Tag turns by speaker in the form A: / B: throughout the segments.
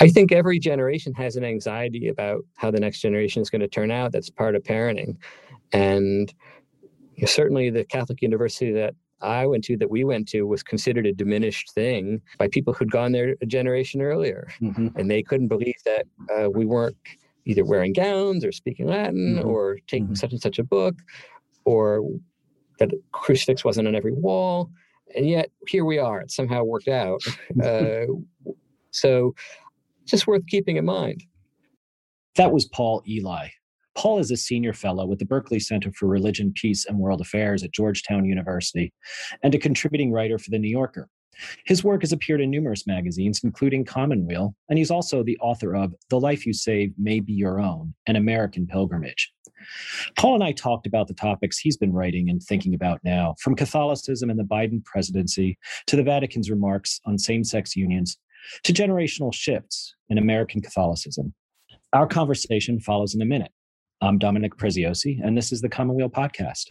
A: I think every generation has an anxiety about how the next generation is going to turn out. That's part of parenting. And certainly the Catholic university that I went to, that we went to, was considered a diminished thing by people who'd gone there a generation earlier. Mm-hmm. And they couldn't believe that uh, we weren't either wearing gowns or speaking Latin mm-hmm. or taking mm-hmm. such and such a book or that crucifix wasn't on every wall. And yet here we are. It somehow worked out. uh, so just worth keeping in mind.
B: That was Paul Elie. Paul is a senior fellow with the Berkeley Center for Religion, Peace, and World Affairs at Georgetown University and a contributing writer for The New Yorker. His work has appeared in numerous magazines, including Commonweal, and he's also the author of The Life You Save May Be Your Own An American Pilgrimage. Paul and I talked about the topics he's been writing and thinking about now, from Catholicism and the Biden presidency to the Vatican's remarks on same sex unions to generational shifts in American Catholicism. Our conversation follows in a minute. I'm Dominic Preziosi, and this is the Commonweal Podcast.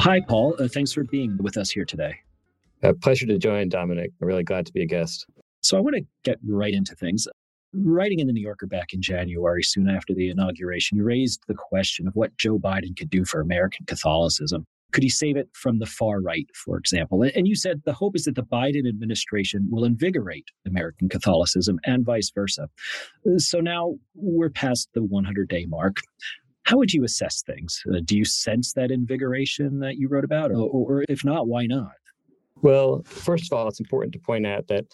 B: Hi, Paul. Uh, thanks for being with us here today.
A: A pleasure to join, Dominic. I'm really glad to be a guest.
B: So, I want to get right into things. Writing in the New Yorker back in January, soon after the inauguration, you raised the question of what Joe Biden could do for American Catholicism. Could he save it from the far right, for example? And you said the hope is that the Biden administration will invigorate American Catholicism and vice versa. So now we're past the 100 day mark. How would you assess things? Uh, do you sense that invigoration that you wrote about? Or, or if not, why not?
A: Well, first of all, it's important to point out that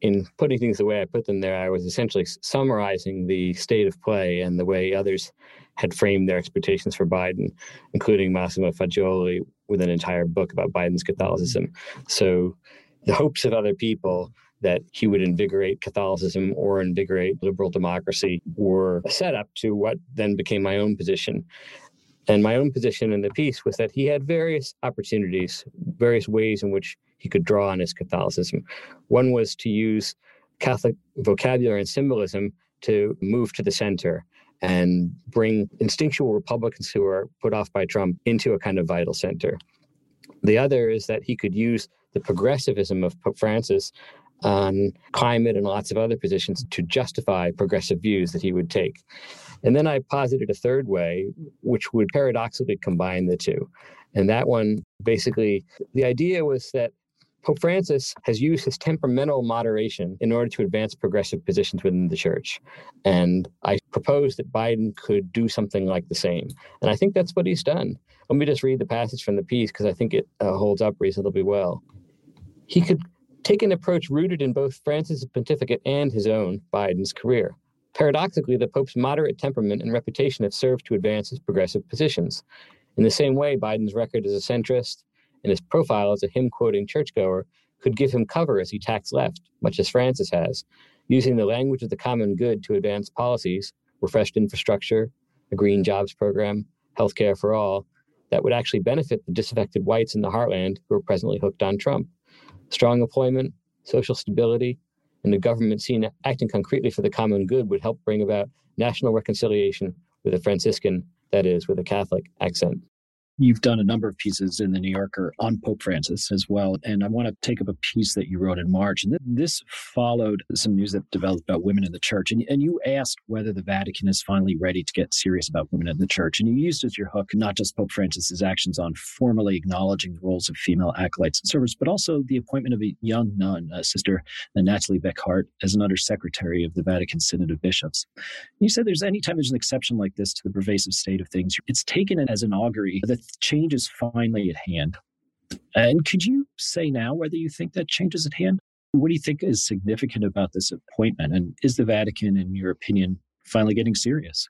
A: in putting things the way I put them there, I was essentially summarizing the state of play and the way others had framed their expectations for Biden, including Massimo Faggioli with an entire book about Biden's Catholicism. So the hopes of other people that he would invigorate Catholicism or invigorate liberal democracy were a setup to what then became my own position. And my own position in the piece was that he had various opportunities, various ways in which he could draw on his Catholicism. One was to use Catholic vocabulary and symbolism to move to the center and bring instinctual Republicans who are put off by Trump into a kind of vital center. The other is that he could use the progressivism of Pope Francis on climate and lots of other positions to justify progressive views that he would take. And then I posited a third way, which would paradoxically combine the two. And that one basically, the idea was that Pope Francis has used his temperamental moderation in order to advance progressive positions within the church. And I propose that Biden could do something like the same. And I think that's what he's done. Let me just read the passage from the piece because I think it uh, holds up reasonably well. He could take an approach rooted in both Francis' pontificate and his own, Biden's, career. Paradoxically, the Pope's moderate temperament and reputation have served to advance his progressive positions. In the same way, Biden's record as a centrist, and his profile as a hymn quoting churchgoer could give him cover as he tacks left, much as Francis has, using the language of the common good to advance policies, refreshed infrastructure, a green jobs program, healthcare for all, that would actually benefit the disaffected whites in the heartland who are presently hooked on Trump. Strong employment, social stability, and the government seen acting concretely for the common good would help bring about national reconciliation with a Franciscan, that is, with a Catholic accent.
B: You've done a number of pieces in the New Yorker on Pope Francis as well. And I want to take up a piece that you wrote in March. And this followed some news that developed about women in the church. And, and you asked whether the Vatican is finally ready to get serious about women in the church. And you used as your hook not just Pope Francis's actions on formally acknowledging the roles of female acolytes and servers, but also the appointment of a young nun, Sister Natalie Becquart, as an undersecretary of the Vatican Synod of Bishops. And you said there's any time there's an exception like this to the pervasive state of things, it's taken as an augury that change is finally at hand. And could you say now whether you think that change is at hand? What do you think is significant about this appointment? And is the Vatican, in your opinion, finally getting serious?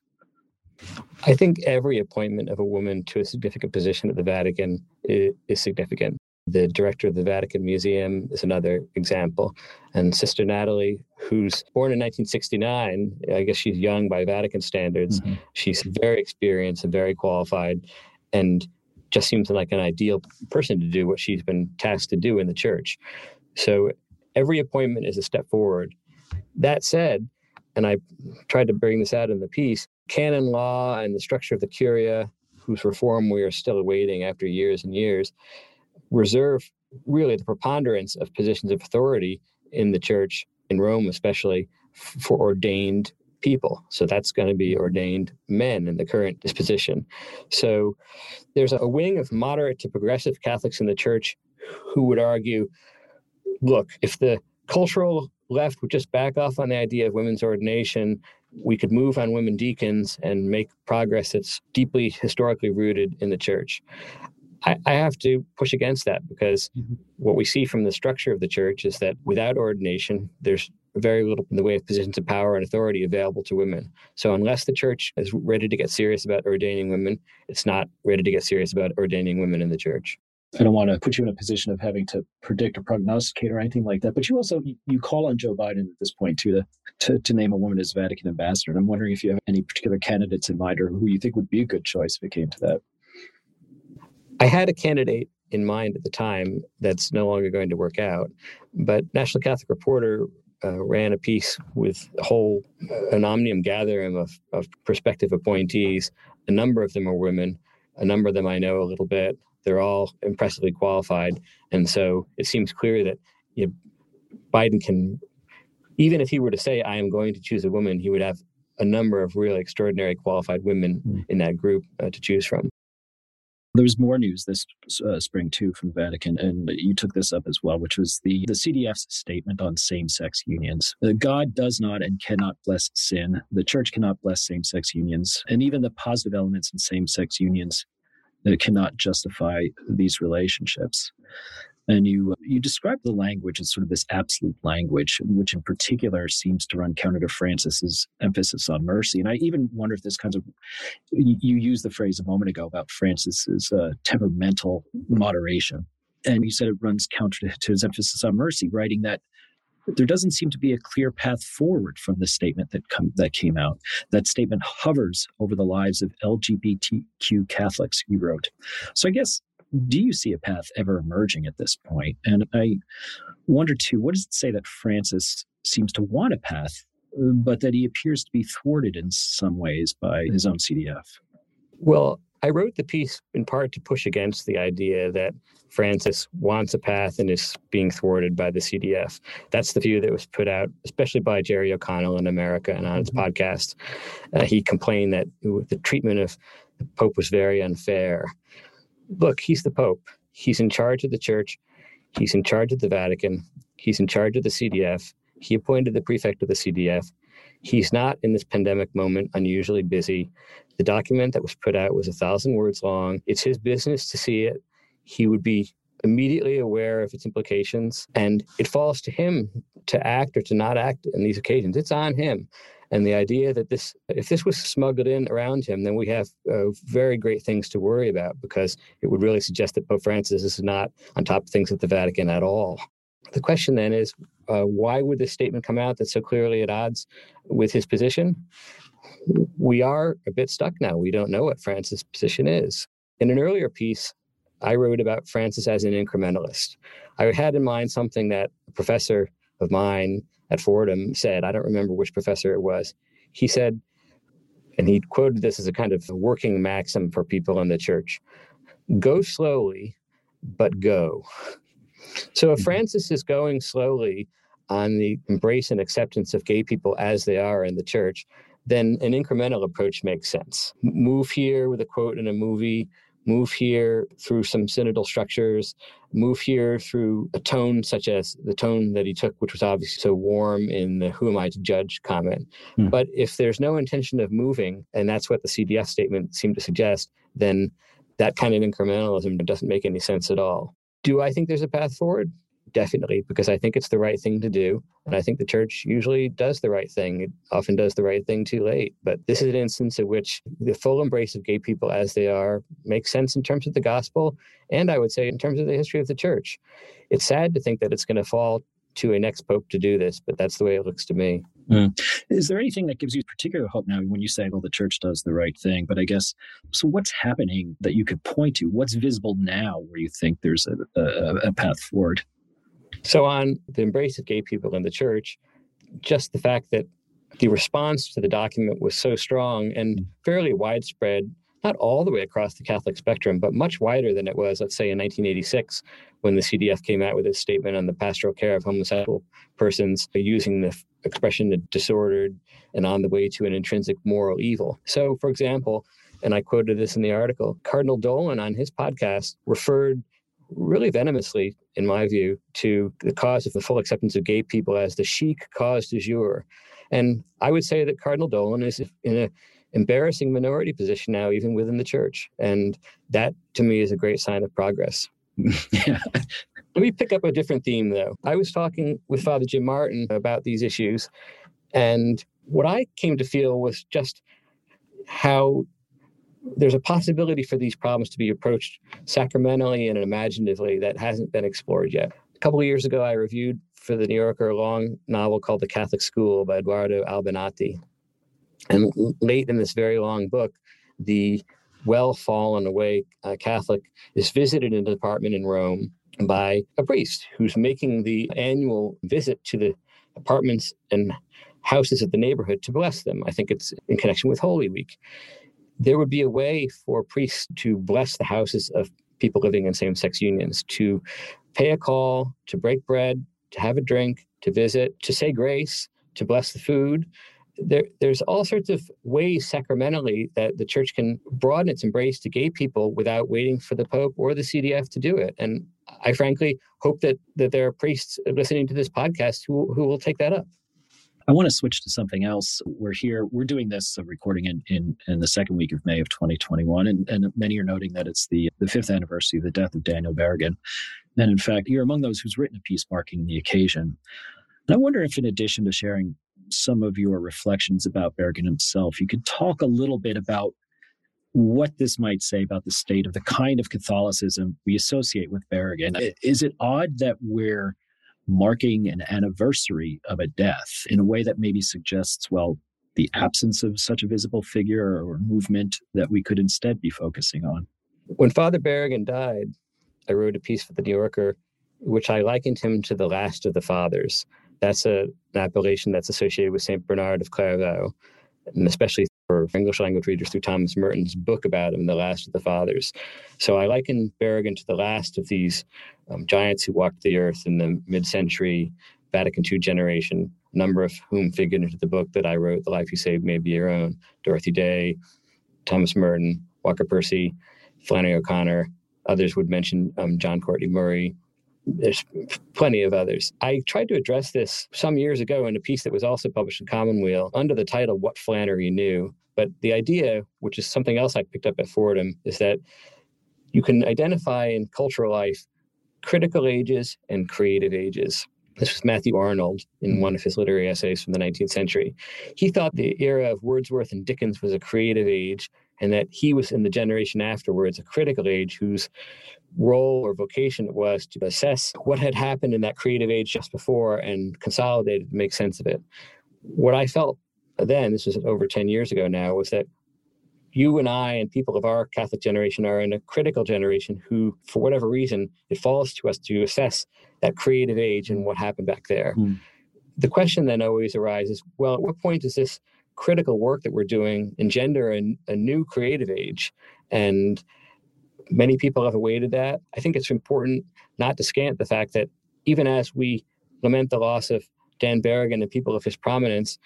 A: I think every appointment of a woman to a significant position at the Vatican is, is, significant. The director of the Vatican Museum is another example. And Sister Natalie, who's born in 1969, I guess she's young by Vatican standards. Mm-hmm. She's very experienced and very qualified. And just seems like an ideal person to do what she's been tasked to do in the church. So every appointment is a step forward. That said, and I tried to bring this out in the piece, canon law and the structure of the Curia, whose reform we are still awaiting after years and years, reserve really the preponderance of positions of authority in the church, in Rome especially, for ordained people. So that's going to be ordained men in the current disposition. So there's a wing of moderate to progressive Catholics in the church who would argue look, if the cultural left would just back off on the idea of women's ordination, we could move on women deacons and make progress that's deeply historically rooted in the church. I, I have to push against that because mm-hmm. what we see from the structure of the church is that without ordination, there's very little in the way of positions of power and authority available to women. So, unless the church is ready to get serious about ordaining women, it's not ready to get serious about ordaining women in the church.
B: I don't want to put you in a position of having to predict or prognosticate or anything like that. But you also you call on Joe Biden at this point too to, to to name a woman as Vatican ambassador. And I'm wondering if you have any particular candidates in mind or who you think would be a good choice if it came to that.
A: I had a candidate in mind at the time that's no longer going to work out, but National Catholic Reporter uh, ran a piece with a whole uh, an omnium gathering of, of prospective appointees. A number of them are women. A number of them I know a little bit. They're all impressively qualified, and so it seems clear that you know, Biden can, even if he were to say, "I am going to choose a woman," he would have a number of really extraordinary qualified women mm. in that group uh, to choose from.
B: There was more news this uh, spring too from the Vatican, and you took this up as well, which was the the CDF's statement on same-sex unions. Uh, God does not and cannot bless sin. The Church cannot bless same-sex unions, and even the positive elements in same-sex unions that cannot justify these relationships. And you you describe the language as sort of this absolute language, which in particular seems to run counter to Francis's emphasis on mercy. And I even wonder if this kind of you used the phrase a moment ago about Francis's uh, temperamental moderation, and you said it runs counter to his emphasis on mercy, writing that there doesn't seem to be a clear path forward from the statement that come, that came out. That statement hovers over the lives of LGBTQ Catholics, you wrote. So I guess do you see a path ever emerging at this point? And I wonder too, what does it say that Francis seems to want a path, but that he appears to be thwarted in some ways by his own CDF?
A: Well, I wrote the piece in part to push against the idea that Francis wants a path and is being thwarted by the CDF. That's the view that was put out, especially by Jerry O'Connell in America and on his mm-hmm. podcast. Uh, he complained that the treatment of the Pope was very unfair. Look, he's the Pope. He's in charge of the church. He's in charge of the Vatican. He's in charge of the CDF. He appointed the prefect of the CDF. He's not in this pandemic moment unusually busy. The document that was put out was a thousand words long. It's his business to see it. He would be immediately aware of its implications, and it falls to him to act or to not act in these occasions. It's on him. And the idea that this, if this was smuggled in around him, then we have uh, very great things to worry about because it would really suggest that Pope Francis is not on top of things at the Vatican at all. The question then is uh, why would this statement come out that's so clearly at odds with his position? We are a bit stuck now. We don't know what Francis' position is. In an earlier piece, I wrote about Francis as an incrementalist. I had in mind something that a professor of mine at Fordham said, I don't remember which professor it was. He said, and he quoted this as a kind of working maxim for people in the church go slowly, but go. So if mm-hmm. Francis is going slowly on the embrace and acceptance of gay people as they are in the church, then an incremental approach makes sense. Move here with a quote in a movie, move here through some synodal structures, move here through a tone such as the tone that he took, which was obviously so warm in the who am I to judge comment. Hmm. But if there's no intention of moving, and that's what the CDF statement seemed to suggest, then that kind of incrementalism doesn't make any sense at all. Do I think there's a path forward? Definitely, because I think it's the right thing to do. And I think the church usually does the right thing. It often does the right thing too late. But this is an instance in which the full embrace of gay people as they are makes sense in terms of the gospel. And I would say in terms of the history of the church. It's sad to think that it's going to fall to a next pope to do this, but that's the way it looks to me.
B: Mm. Is there anything that gives you particular hope now when you say, well, the church does the right thing? But I guess, so what's happening that you could point to? What's visible now where you think there's a, a, a path forward?
A: So, on the embrace of gay people in the church, just the fact that the response to the document was so strong and mm. fairly widespread, not all the way across the Catholic spectrum, but much wider than it was, let's say, in 1986, when the CDF came out with its statement on the pastoral care of homosexual persons using the expression disordered and on the way to an intrinsic moral evil. So, for example, and I quoted this in the article, Cardinal Dolan on his podcast referred really venomously, in my view, to the cause of the full acceptance of gay people as the chic cause du jour. And I would say that Cardinal Dolan is in an embarrassing minority position now, even within the church. And that, to me, is a great sign of progress. yeah. Let me pick up a different theme, though. I was talking with Father Jim Martin about these issues, and what I came to feel was just how there's a possibility for these problems to be approached sacramentally and imaginatively that hasn't been explored yet. A couple of years ago, I reviewed for the New Yorker a long novel called The Catholic School by Edoardo Albinati. And late in this very long book, the well fallen away uh, Catholic is visited in an apartment in Rome by a priest who's making the annual visit to the apartments and houses of the neighborhood to bless them. I think it's in connection with Holy Week there would be a way for priests to bless the houses of people living in same sex unions, to pay a call, to break bread, to have a drink, to visit, to say grace, to bless the food. There, there's all sorts of ways sacramentally that the church can broaden its embrace to gay people without waiting for the Pope or the CDF to do it. And I frankly hope that, that there are priests listening to this podcast who, who will take that up.
B: I want to switch to something else. We're here, we're doing this uh, recording in, in, in, the second week of May of 2021. And, and many are noting that it's the, the fifth anniversary of the death of Daniel Berrigan. And in fact, you're among those who's written a piece marking the occasion. And I wonder if, in addition to sharing some of your reflections about Berrigan himself, you could talk a little bit about what this might say about the state of the kind of Catholicism we associate with Berrigan. Is it odd that we're marking an anniversary of a death in a way that maybe suggests, well, the absence of such a visible figure or movement that we could instead be focusing on.
A: When Father Berrigan died, I wrote a piece for the New Yorker, which I likened him to the last of the fathers. That's a, an appellation that's associated with St. Bernard of Clairvaux, and especially for English language readers through Thomas Merton's book about him, The Last of the Fathers. So I liken Berrigan to the last of these um, giants who walked the earth in the mid century Vatican II generation, a number of whom figured into the book that I wrote, The Life You Saved May Be Your Own Dorothy Day, Thomas Merton, Walker Percy, Flannery O'Connor. Others would mention um, John Courtney Murray, there's plenty of others. I tried to address this some years ago in a piece that was also published in Commonweal under the title What Flannery Knew. But the idea, which is something else I picked up at Fordham, is that you can identify in cultural life critical ages and creative ages. This was Matthew Arnold in one of his literary essays from the 19th century. He thought the era of Wordsworth and Dickens was a creative age, and that he was in the generation afterwards a critical age whose role or vocation it was to assess what had happened in that creative age just before and consolidate it to make sense of it. What I felt then, this was over 10 years ago now, was that you and I and people of our Catholic generation are in a critical generation who, for whatever reason, it falls to us to assess that creative age and what happened back there. Mm. The question then always arises well, at what point does this critical work that we're doing engender a, a new creative age? And many people have awaited that. I think it's important not to scant the fact that even as we lament the loss of Dan Berrigan and people of his prominence,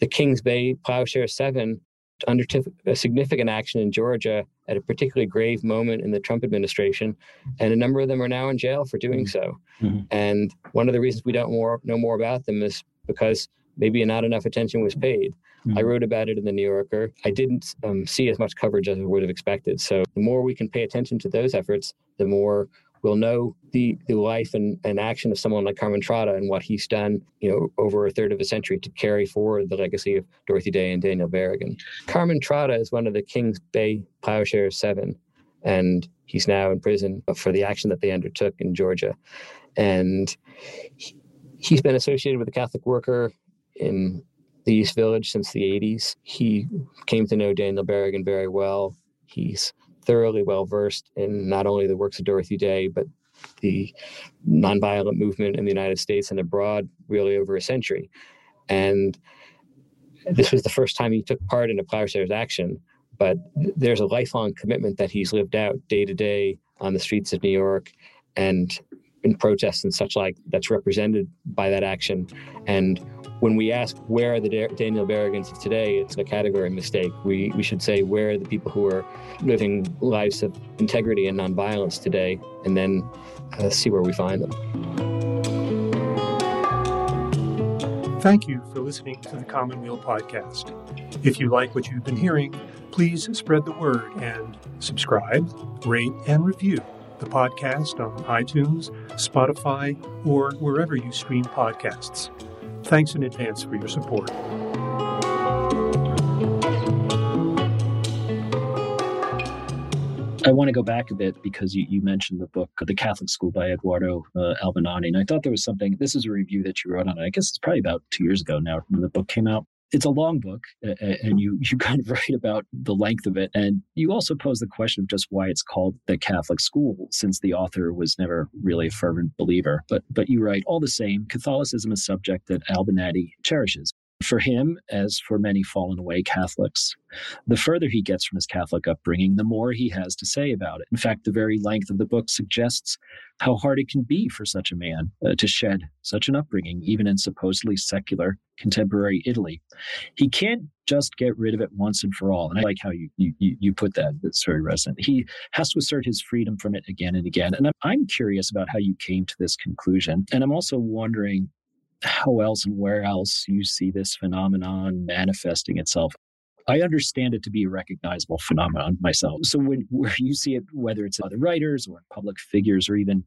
A: the Kings Bay Plowshare 7 undertook a significant action in Georgia at a particularly grave moment in the Trump administration, and a number of them are now in jail for doing mm-hmm. so. Mm-hmm. And one of the reasons we don't more know more about them is because maybe not enough attention was paid. Mm-hmm. I wrote about it in the New Yorker. I didn't um, see as much coverage as I would have expected. So the more we can pay attention to those efforts, the more we'll know the, the life and, and action of someone like Carmen Trotta and what he's done, you know, over a third of a century to carry forward the legacy of Dorothy Day and Daniel Berrigan. Carmen Trotta is one of the Kings Bay Plowshare Seven, and he's now in prison for the action that they undertook in Georgia. And he, he's been associated with the Catholic Worker in the East Village since the 80s. He came to know Daniel Berrigan very well. He's thoroughly well versed in not only the works of Dorothy Day, but the nonviolent movement in the United States and abroad, really over a century. And this was the first time he took part in a plowshares action, but there's a lifelong commitment that he's lived out day to day on the streets of New York and in protests and such like that's represented by that action. And when we ask where are the Daniel Berrigans of today, it's a category mistake. We, we should say where are the people who are living lives of integrity and nonviolence today, and then uh, see where we find them.
C: Thank you for listening to the Commonweal podcast. If you like what you've been hearing, please spread the word and subscribe, rate, and review the podcast on iTunes, Spotify, or wherever you stream podcasts. Thanks in advance for your support.
B: I want to go back a bit because you, you mentioned the book, The Catholic School by Edoardo uh, Albinati. And I thought there was something, this is a review that you wrote on it. I guess it's probably about two years ago now when the book came out it's a long book and you you kind of write about the length of it and you also pose the question of just why it's called the catholic school since the author was never really a fervent believer. But but you write all the same catholicism is a subject that albinati cherishes for him, as for many fallen away Catholics, the further he gets from his Catholic upbringing, the more he has to say about it. In fact, the very length of the book suggests how hard it can be for such a man uh, to shed such an upbringing, even in supposedly secular contemporary Italy. He can't just get rid of it once and for all. And I like how you, you, you put that. It's very resonant. He has to assert his freedom from it again and again. And I'm, I'm curious about how you came to this conclusion. And I'm also wondering how else and where else you see this phenomenon manifesting itself. I understand it to be a recognizable phenomenon myself. So when where you see it, whether it's other writers or public figures or even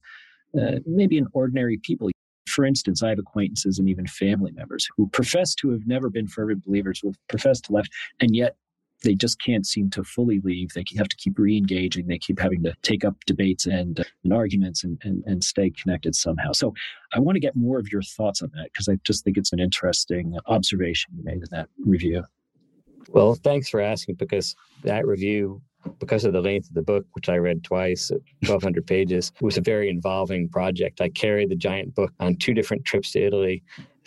B: uh, maybe in ordinary people, for instance, I have acquaintances and even family members who profess to have never been fervent believers, who have professed to left, and yet they just can't seem to fully leave. They have to keep re-engaging. They keep having to take up debates and, uh, and arguments and, and, and stay connected somehow. So I want to get more of your thoughts on that because I just think it's an interesting observation you made in that review.
A: Well, thanks for asking because that review, because of the length of the book, which I read twice 1,200 pages, was a very involving project. I carried the giant book on two different trips to Italy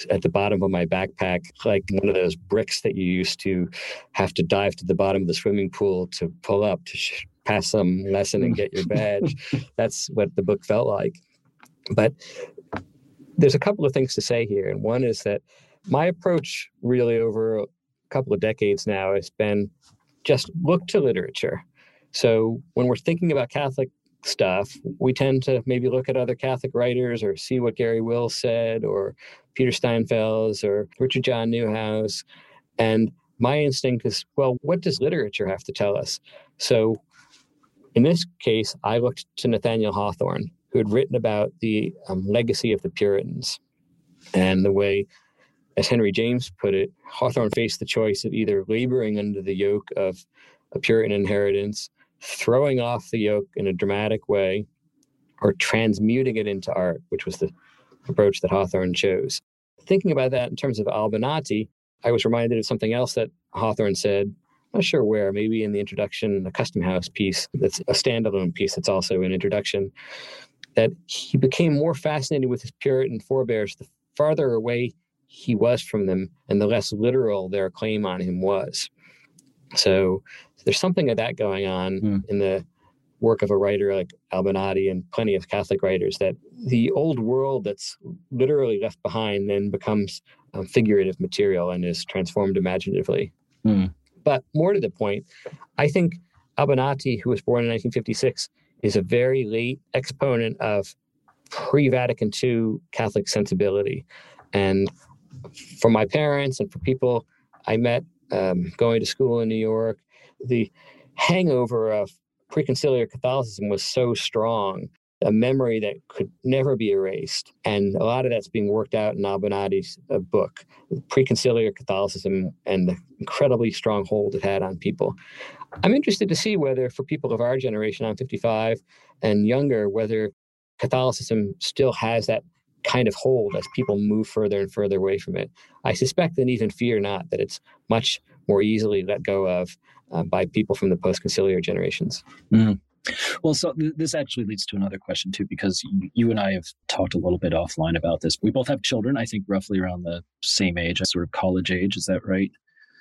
A: at the bottom of my backpack, like one of those bricks that you used to have to dive to the bottom of the swimming pool to pull up to sh- pass some lesson and get your mm. badge. That's what the book felt like. But there's a couple of things to say here. And one is that my approach, really, over a couple of decades now, has been just look to literature. So when we're thinking about Catholic stuff, we tend to maybe look at other Catholic writers or see what Garry Wills said or Peter Steinfels or Richard John Neuhaus. And my instinct is, well, what does literature have to tell us? So in this case, I looked to Nathaniel Hawthorne, who had written about the um, legacy of the Puritans and the way, as Henry James put it, Hawthorne faced the choice of either laboring under the yoke of a Puritan inheritance throwing off the yoke in a dramatic way or transmuting it into art, which was the approach that Hawthorne chose. Thinking about that in terms of Albinati, I was reminded of something else that Hawthorne said. Not sure where, maybe in the introduction, the Custom House piece, that's a standalone piece that's also an introduction, that he became more fascinated with his Puritan forebears the farther away he was from them and the less literal their claim on him was. So there's something of that going on mm. in the work of a writer like Albinati and plenty of Catholic writers that the old world that's literally left behind then becomes um, figurative material and is transformed imaginatively. Mm. But more to the point, I think Albinati, who was born in 1956, is a very late exponent of pre Vatican II Catholic sensibility. And for my parents and for people I met um, going to school in New York, the hangover of preconciliar Catholicism was so strong, a memory that could never be erased. And a lot of that's being worked out in Albinati's uh, book, Preconciliar Catholicism and the incredibly strong hold it had on people. I'm interested to see whether, for people of our generation, I'm 55 and younger, whether Catholicism still has that kind of hold as people move further and further away from it. I suspect and even fear not that it's much more easily let go of uh, by people from the post conciliar generations.
B: Mm. Well, so th- this actually leads to another question too, because you, you, and I have talked a little bit offline about this. We both have children, I think roughly around the same age, sort of college age. Is that right?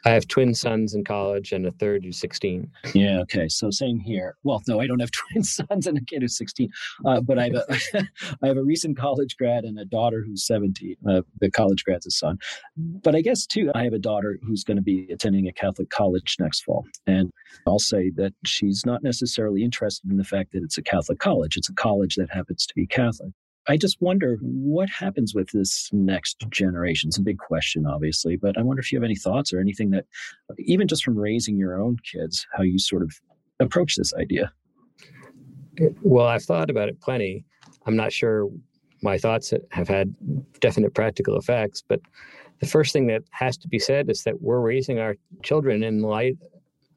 A: I have twin sons in college and a third who's 16.
B: Yeah, okay. So same here. Well, no, I don't have twin sons and a kid who's 16, uh, but I have, a, I have a recent college grad and a daughter who's 17. Uh, the college grad's a son. But I guess, too, I have a daughter who's going to be attending a Catholic college next fall. And I'll say that she's not necessarily interested in the fact that it's a Catholic college. It's a college that happens to be Catholic. I just wonder what happens with this next generation. It's a big question, obviously, but I wonder if you have any thoughts or anything that, even just from raising your own kids, how you sort of approach this idea.
A: Well, I've thought about it plenty. I'm not sure my thoughts have had definite practical effects, but the first thing that has to be said is that we're raising our children in light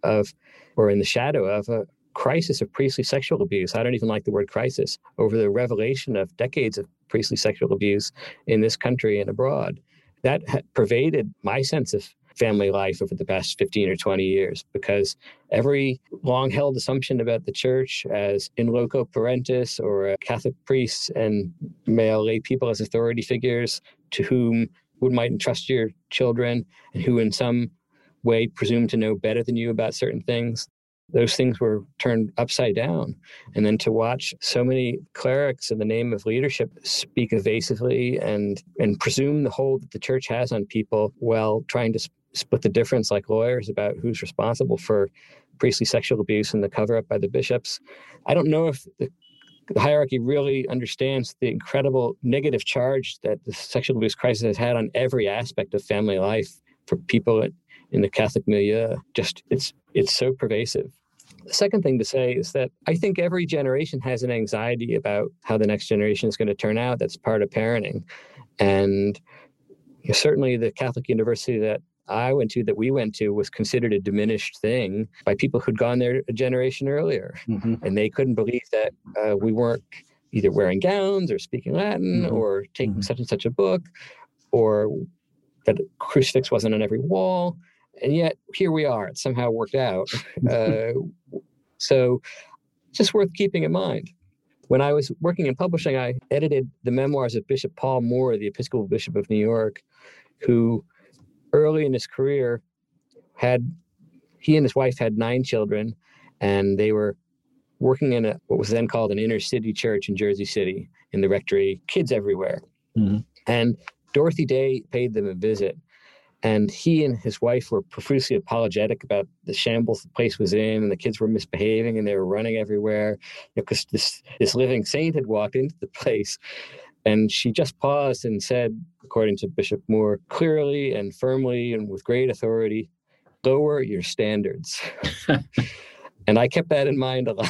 A: of or in the shadow of a crisis of priestly sexual abuse. I don't even like the word crisis over the revelation of decades of priestly sexual abuse in this country and abroad. That pervaded my sense of family life over the past 15 or 20 years because every long held assumption about the church as in loco parentis or Catholic priests and male lay people as authority figures to whom one might entrust your children and who in some way presume to know better than you about certain things those things were turned upside down. And then to watch so many clerics in the name of leadership speak evasively and, and presume the hold that the church has on people while trying to split the difference like lawyers about who's responsible for priestly sexual abuse and the cover up by the bishops. I don't know if the, the hierarchy really understands the incredible negative charge that the sexual abuse crisis has had on every aspect of family life for people in the Catholic milieu. Just it's it's so pervasive. The second thing to say is that I think every generation has an anxiety about how the next generation is going to turn out. That's part of parenting. And certainly the Catholic university that I went to, that we went to, was considered a diminished thing by people who'd gone there a generation earlier. Mm-hmm. And they couldn't believe that uh, we weren't either wearing gowns or speaking Latin mm-hmm. or taking mm-hmm. such and such a book or that crucifix wasn't on every wall and yet here we are. It somehow worked out. Uh, so, just worth keeping in mind. When I was working in publishing, I edited the memoirs of Bishop Paul Moore, the Episcopal Bishop of New York, who early in his career had he and his wife had nine children, and they were working in a what was then called an inner city church in Jersey City in the rectory, kids everywhere. Mm-hmm. And Dorothy Day paid them a visit and he and his wife were profusely apologetic about the shambles the place was in, and the kids were misbehaving and they were running everywhere because you know, this this living saint had walked into the place. And she just paused and said, according to Bishop Moore, clearly and firmly and with great authority, lower your standards. And I kept that in mind a lot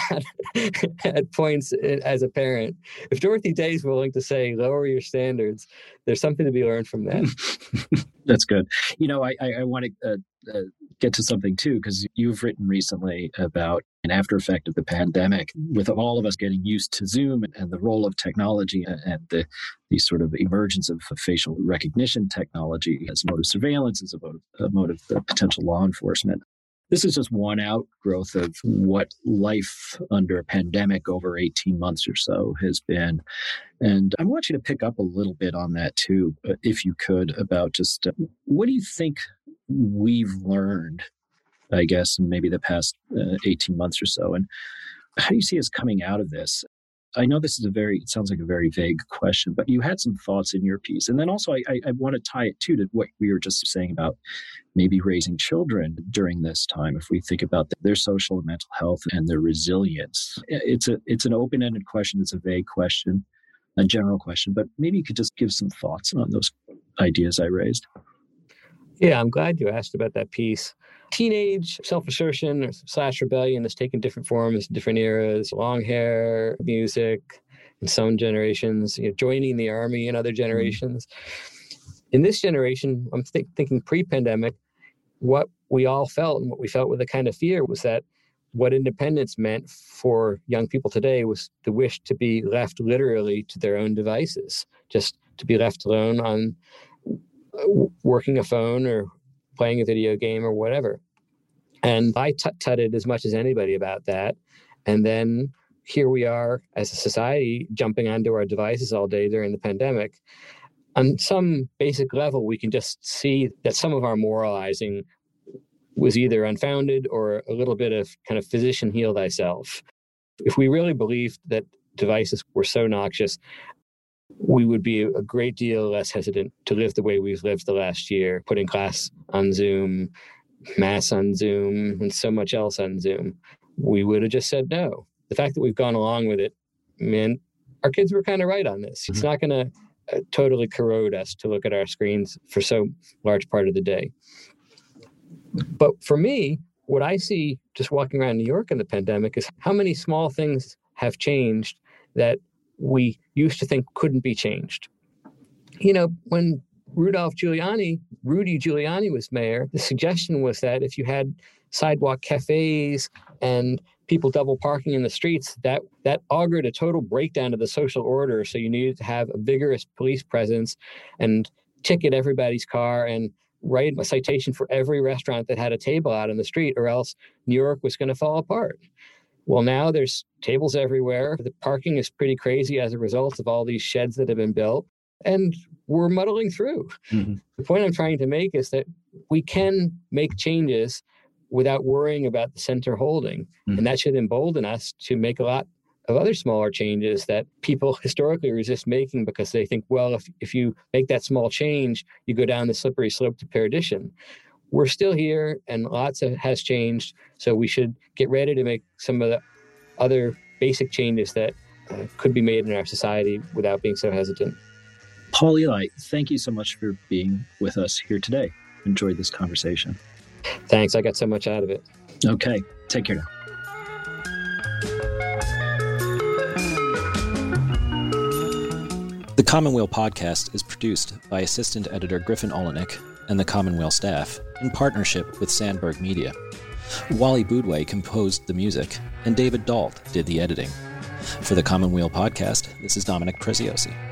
A: at points as a parent. If Dorothy Day is willing to say, lower your standards, there's something to be learned from that.
B: That's good. You know, I, I, I want to uh, uh, get to something too, because you've written recently about an after effect of the pandemic, with all of us getting used to Zoom and, and the role of technology and the, the sort of emergence of facial recognition technology as a mode of surveillance, as a mode of, a mode of uh, potential law enforcement. This is just one outgrowth of what life under a pandemic over 18 months or so has been. And I want you to pick up a little bit on that too, uh, if you could, about just uh, what do you think we've learned, I guess, in maybe the past uh, 18 months or so? And how do you see us coming out of this? I know this is a very, it sounds like a very vague question, but you had some thoughts in your piece. And then also, I, I, I, want to tie it too to what we were just saying about maybe raising children during this time. If we think about their social and mental health and their resilience, it's a, it's an open ended question. It's a vague question, a general question, but maybe you could just give some thoughts on those ideas I raised.
A: Yeah, I'm glad you asked about that piece teenage self-assertion or slash rebellion has taken different forms in different eras long hair music in some generations you know, joining the army in other mm-hmm. generations in this generation i'm th- thinking pre-pandemic what we all felt and what we felt with a kind of fear was that what independence meant for young people today was the wish to be left literally to their own devices just to be left alone on working a phone or playing a video game or whatever. And I tut tutted as much as anybody about that. And then here we are as a society jumping onto our devices all day during the pandemic. On some basic level, we can just see that some of our moralizing was either unfounded or a little bit of kind of physician heal thyself. If we really believed that devices were so noxious, we would be a great deal less hesitant to live the way we've lived the last year, putting class on Zoom, mass on Zoom, and so much else on Zoom. We would have just said no. The fact that we've gone along with it, man, our kids were kind of right on this. It's mm-hmm. not going to uh, totally corrode us to look at our screens for so large part of the day. But for me, what I see just walking around New York in the pandemic is how many small things have changed that we used to think couldn't be changed. You know, when Rudolph Giuliani, Rudy Giuliani was mayor, the suggestion was that if you had sidewalk cafes and people double parking in the streets, that that augured a total breakdown of the social order. So you needed to have a vigorous police presence and ticket everybody's car and write a citation for every restaurant that had a table out in the street, or else New York was going to fall apart. Well, now there's tables everywhere. The parking is pretty crazy as a result of all these sheds that have been built. And we're muddling through. Mm-hmm. The point I'm trying to make is that we can make changes without worrying about the center holding. Mm-hmm. And that should embolden us to make a lot of other smaller changes that people historically resist making because they think, well, if, if you make that small change, you go down the slippery slope to perdition we're still here and lots of, has changed. So we should get ready to make some of the other basic changes that uh, could be made in our society without being so hesitant.
B: Paul Elie, thank you so much for being with us here today. Enjoyed this conversation.
A: Thanks. I got so much out of it.
B: Okay. Take care now. The Commonweal podcast is produced by assistant editor Griffin Oleynick and the Commonweal staff in partnership with Sandberg Media. Wally Boudway composed the music, and David Dault did the editing. For the Commonweal podcast, this is Dominic Preziosi.